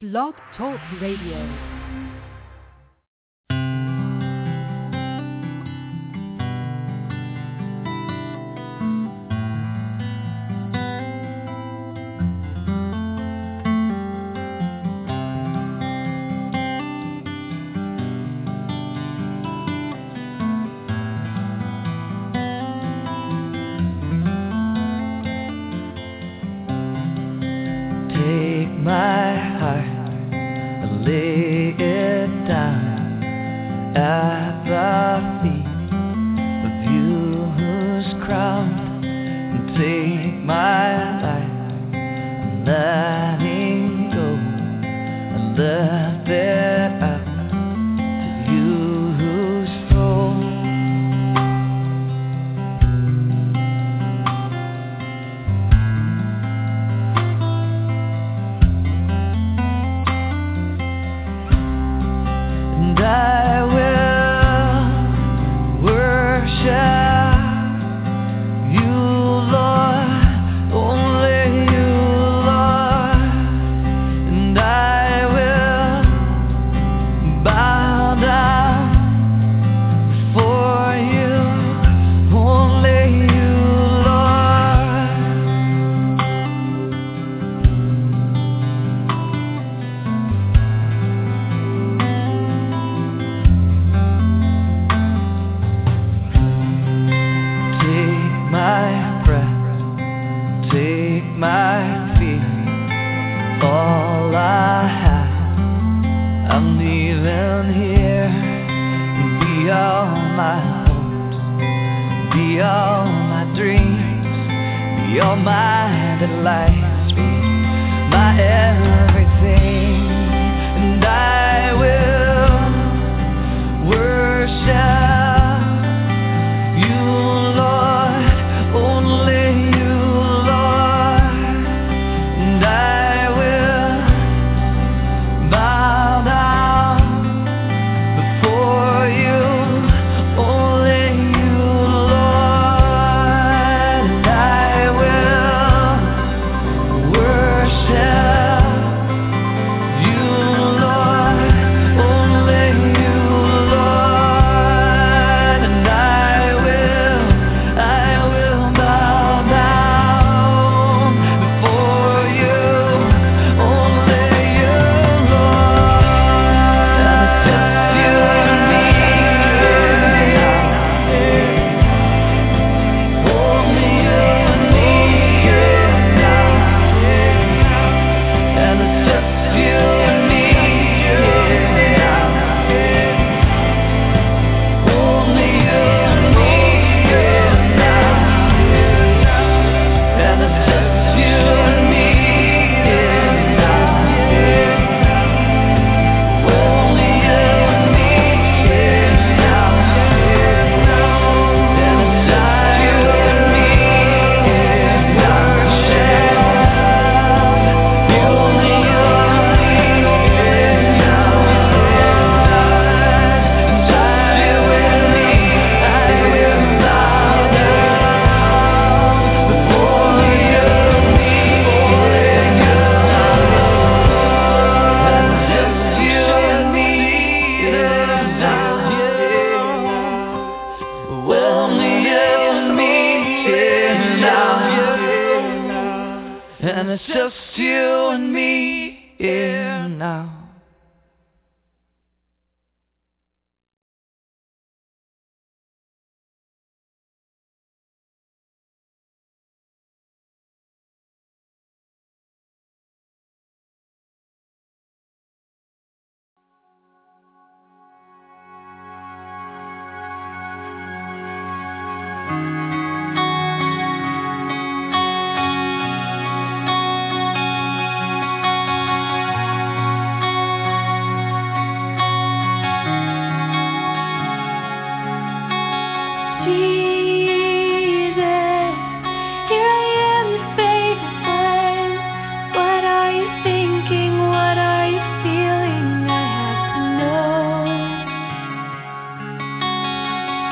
Blog Talk Radio.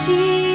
see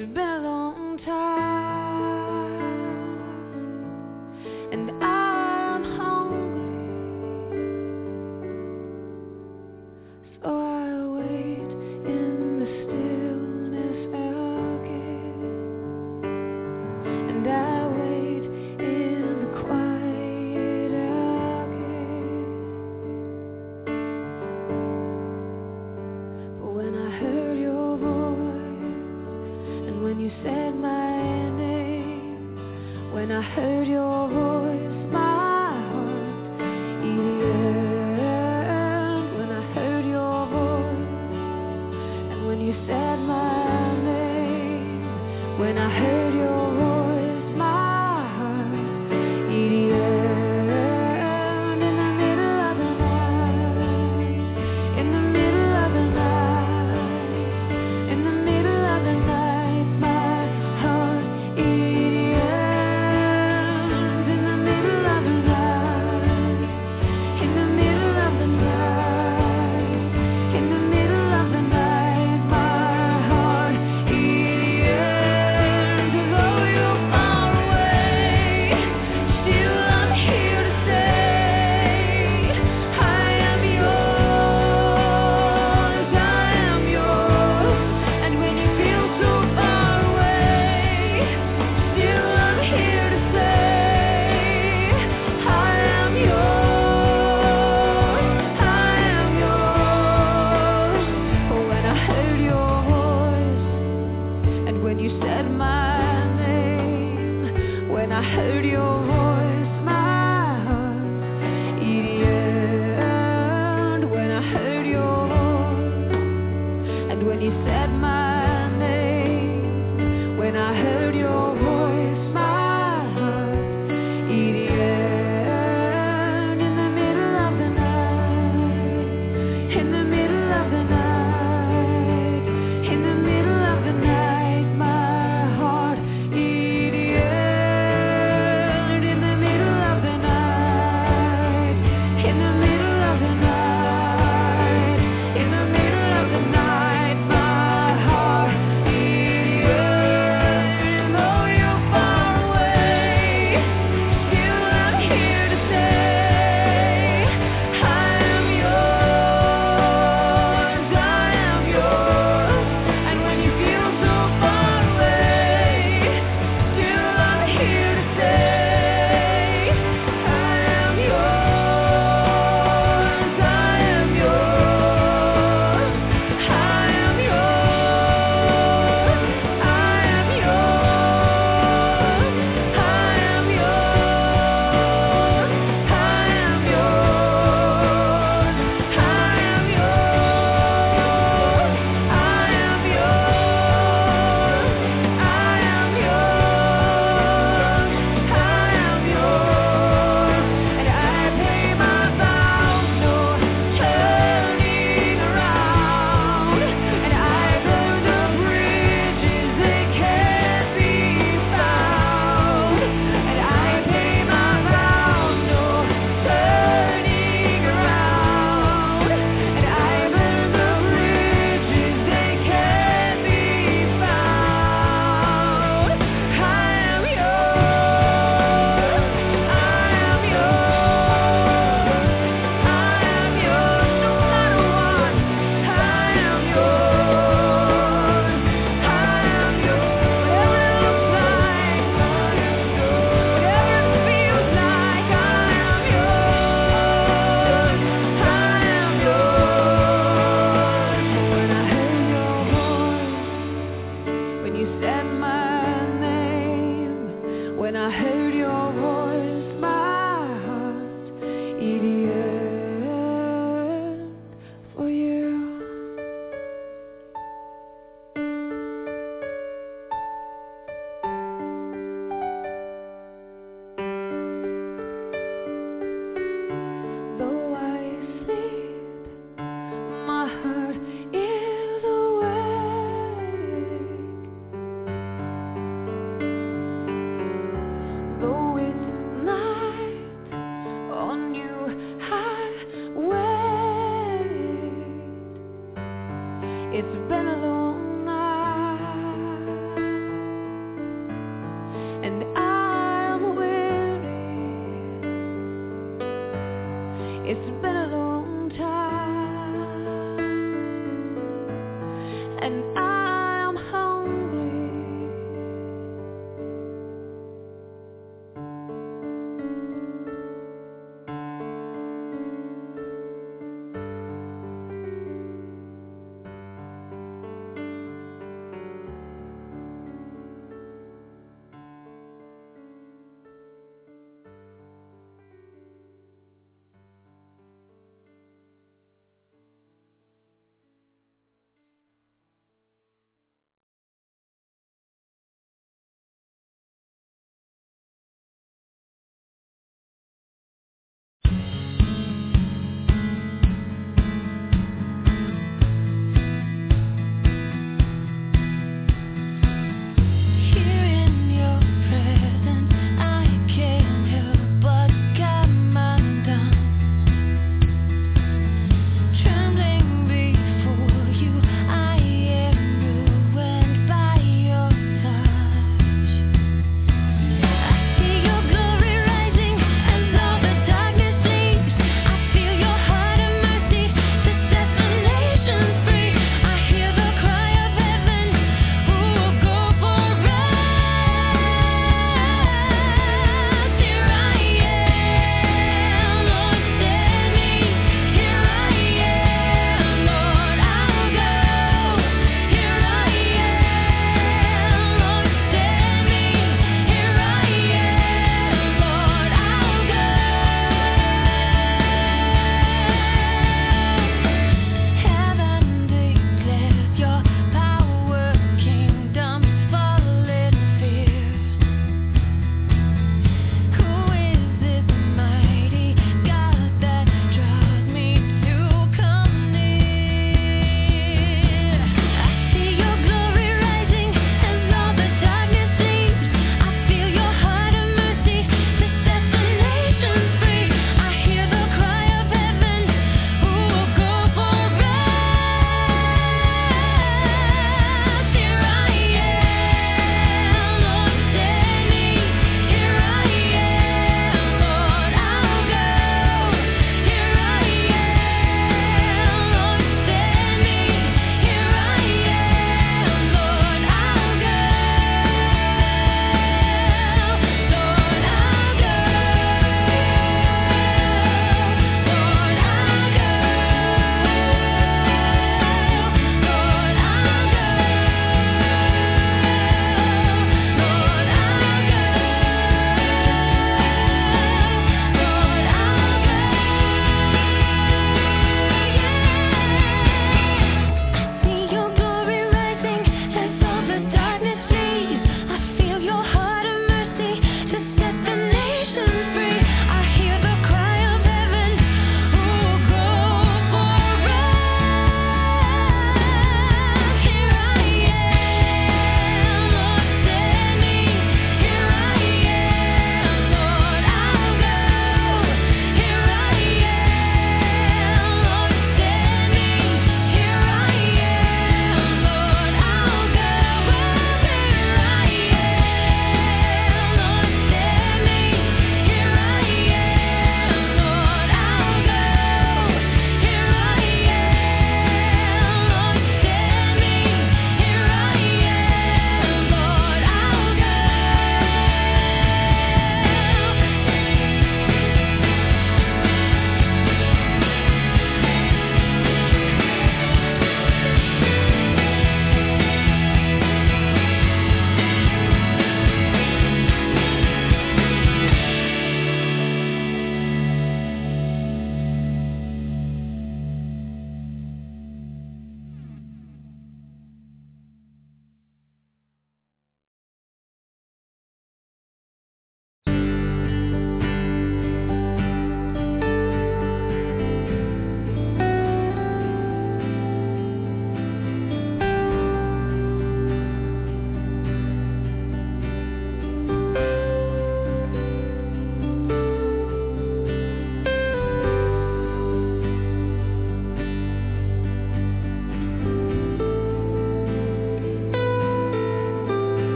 It's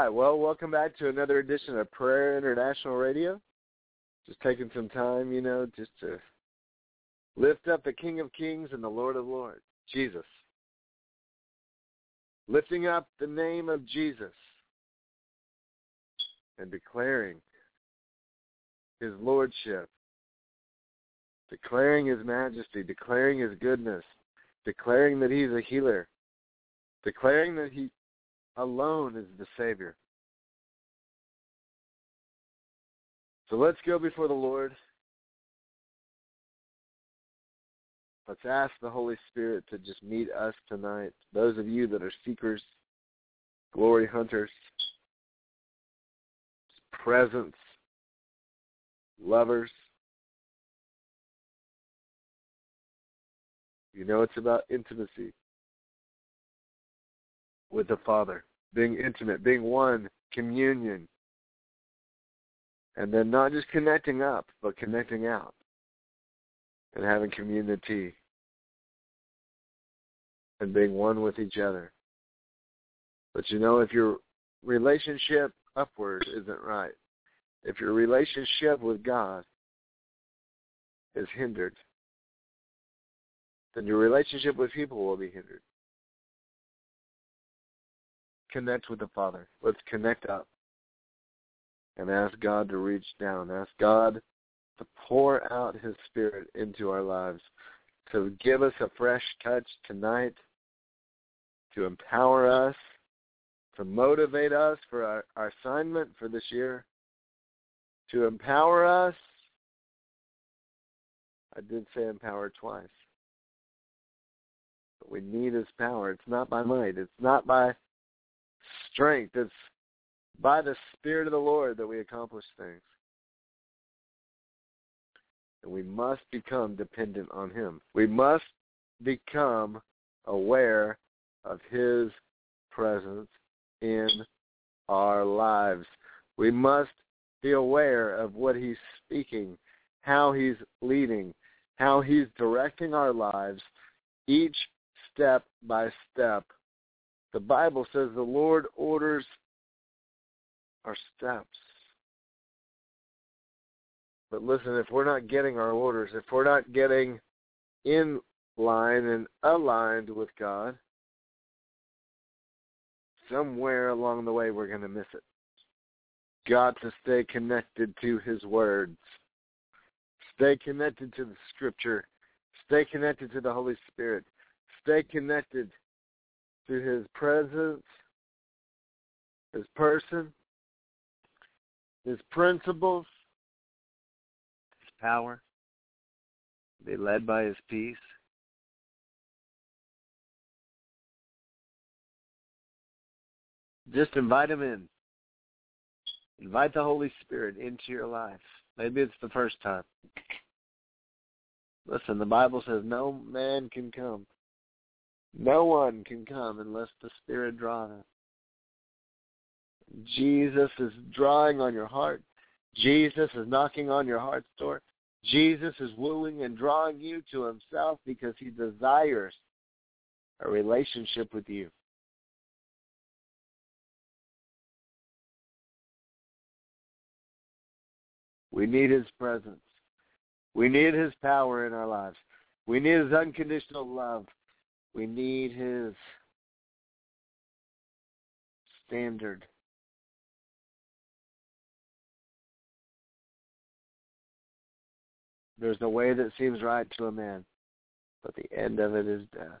right. Well, welcome back to another edition of Prayer International Radio. Just taking some time, you know, just to lift up the King of Kings and the Lord of Lords, Jesus. Lifting up the name of Jesus and declaring his lordship, declaring his majesty, declaring his goodness, declaring that he's a healer, declaring that he alone is the Savior. So let's go before the Lord. Let's ask the Holy Spirit to just meet us tonight. Those of you that are seekers, glory hunters, presence, lovers. You know it's about intimacy with the Father, being intimate, being one, communion. And then not just connecting up, but connecting out and having community and being one with each other. But you know, if your relationship upward isn't right, if your relationship with God is hindered, then your relationship with people will be hindered connect with the Father. Let's connect up and ask God to reach down. Ask God to pour out his spirit into our lives, to give us a fresh touch tonight, to empower us, to motivate us for our, our assignment for this year, to empower us. I did say empower twice. But we need his power. It's not by might. It's not by strength. It's by the Spirit of the Lord that we accomplish things. And we must become dependent on Him. We must become aware of His presence in our lives. We must be aware of what He's speaking, how He's leading, how He's directing our lives, each step by step the Bible says the Lord orders our steps. But listen, if we're not getting our orders, if we're not getting in line and aligned with God, somewhere along the way we're going to miss it. Got to stay connected to His words. Stay connected to the Scripture. Stay connected to the Holy Spirit. Stay connected to his presence, his person, his principles, his power, be led by his peace. Just invite him in. Invite the Holy Spirit into your life. Maybe it's the first time. Listen, the Bible says no man can come no one can come unless the Spirit draws. Jesus is drawing on your heart. Jesus is knocking on your heart's door. Jesus is wooing and drawing you to himself because he desires a relationship with you. We need his presence. We need his power in our lives. We need his unconditional love. We need his standard. There's a way that seems right to a man, but the end of it is death.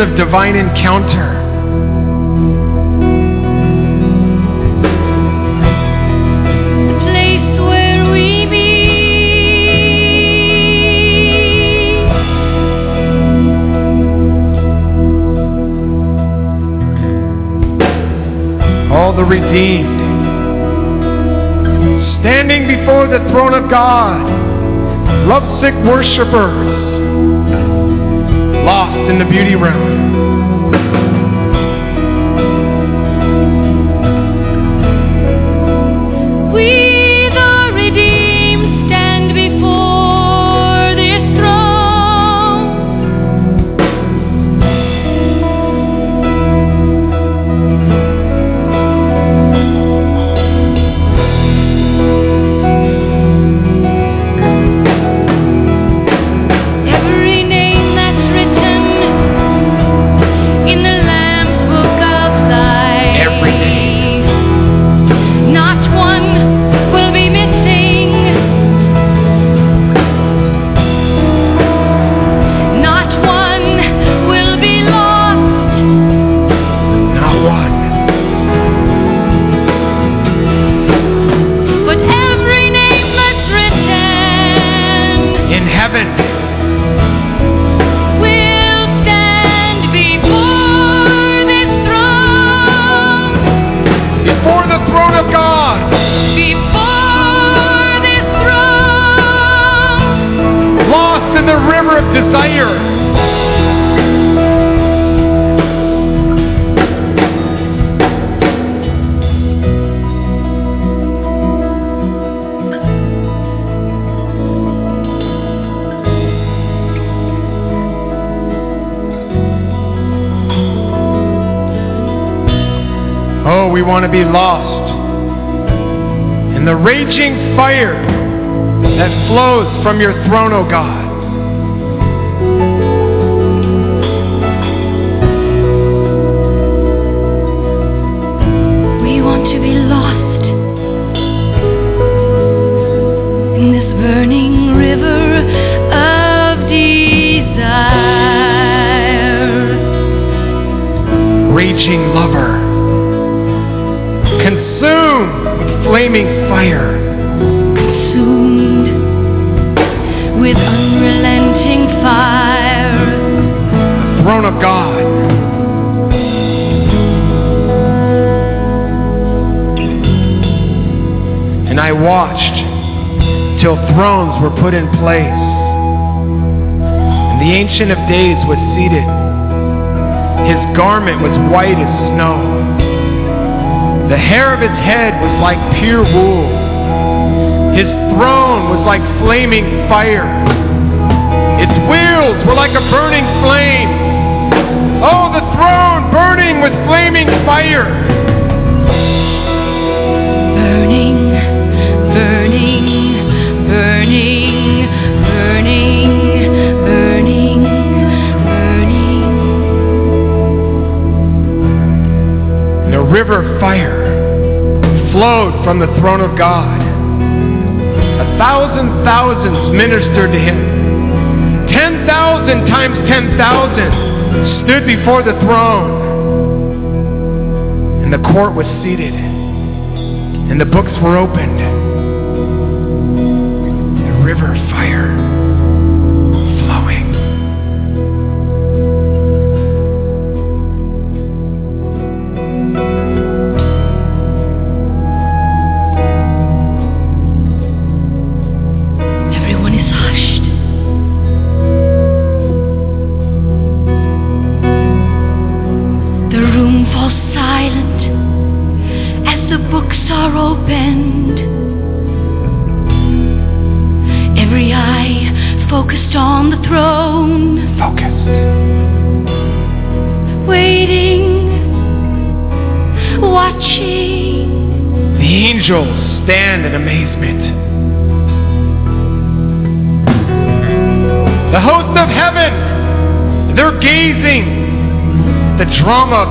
Of divine encounter. The place where we meet. All the redeemed standing before the throne of God, lovesick worshipers lost in the beauty realm. Desire. Oh, we want to be lost in the raging fire that flows from your throne, O God. Raging lover, consumed with flaming fire. Consumed with unrelenting fire. the throne of God. And I watched till thrones were put in place, and the Ancient of Days was seated. Garment was white as snow. The hair of his head was like pure wool. His throne was like flaming fire. Its wheels were like a burning flame. Oh, the throne burning with flaming fire. burning, burning, burning, burning, river fire flowed from the throne of God. A thousand thousands ministered to him. Ten thousand times ten thousand stood before the throne. And the court was seated. And the books were opened. The river fire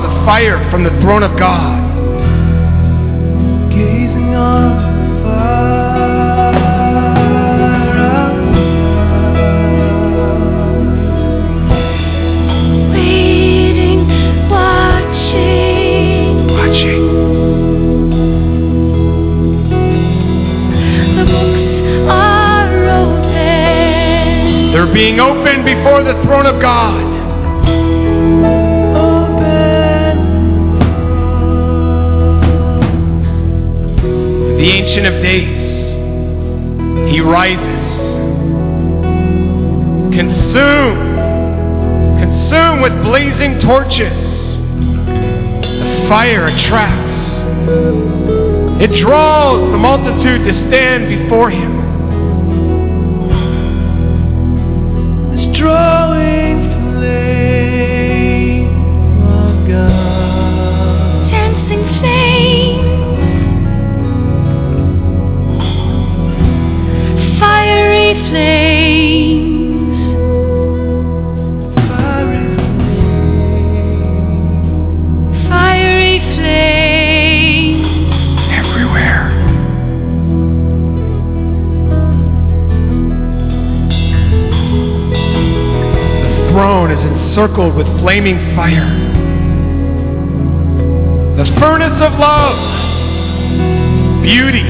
the fire from the throne of God. Gazing on Waiting, watching. Watching. The books are open. They're being opened before the throne of God. The Ancient of Days, he rises, consumed, consumed with blazing torches. The fire attracts, it draws the multitude to stand before him. Encircled with flaming fire. The furnace of love, beauty,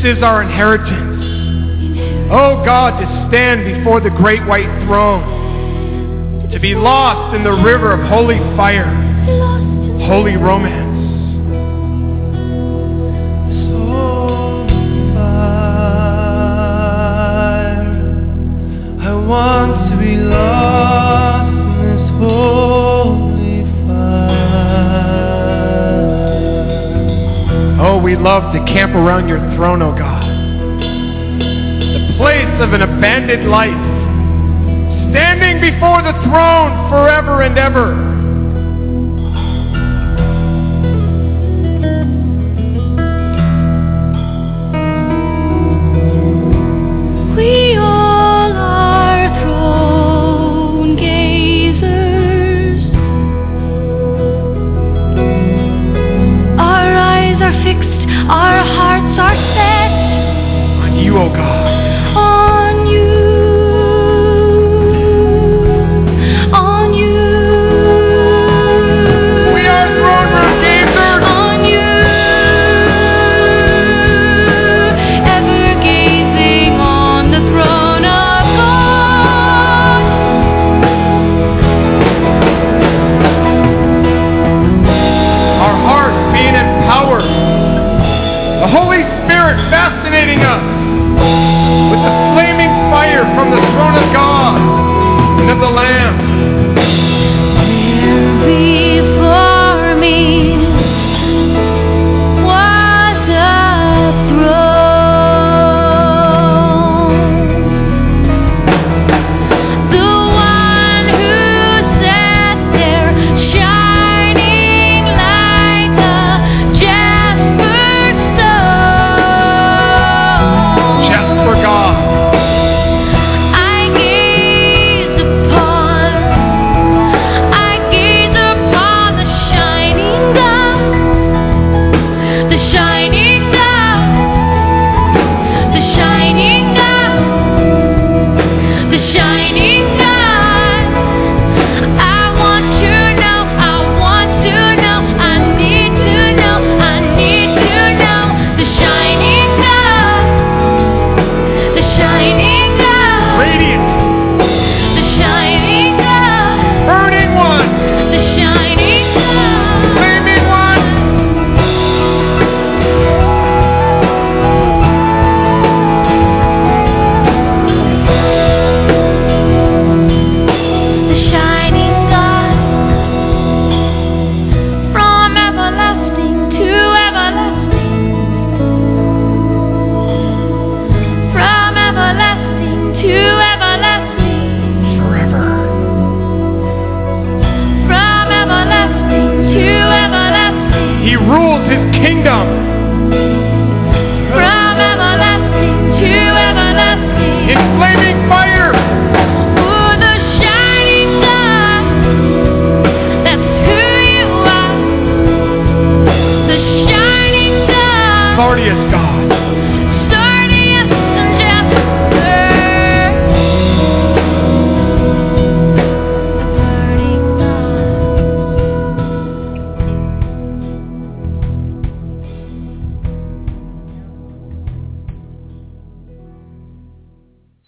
This is our inheritance. Oh God, to stand before the great white throne, to be lost in the river of holy fire, holy romance. Love to camp around your throne, oh God the place of an abandoned life, standing before the throne forever and ever.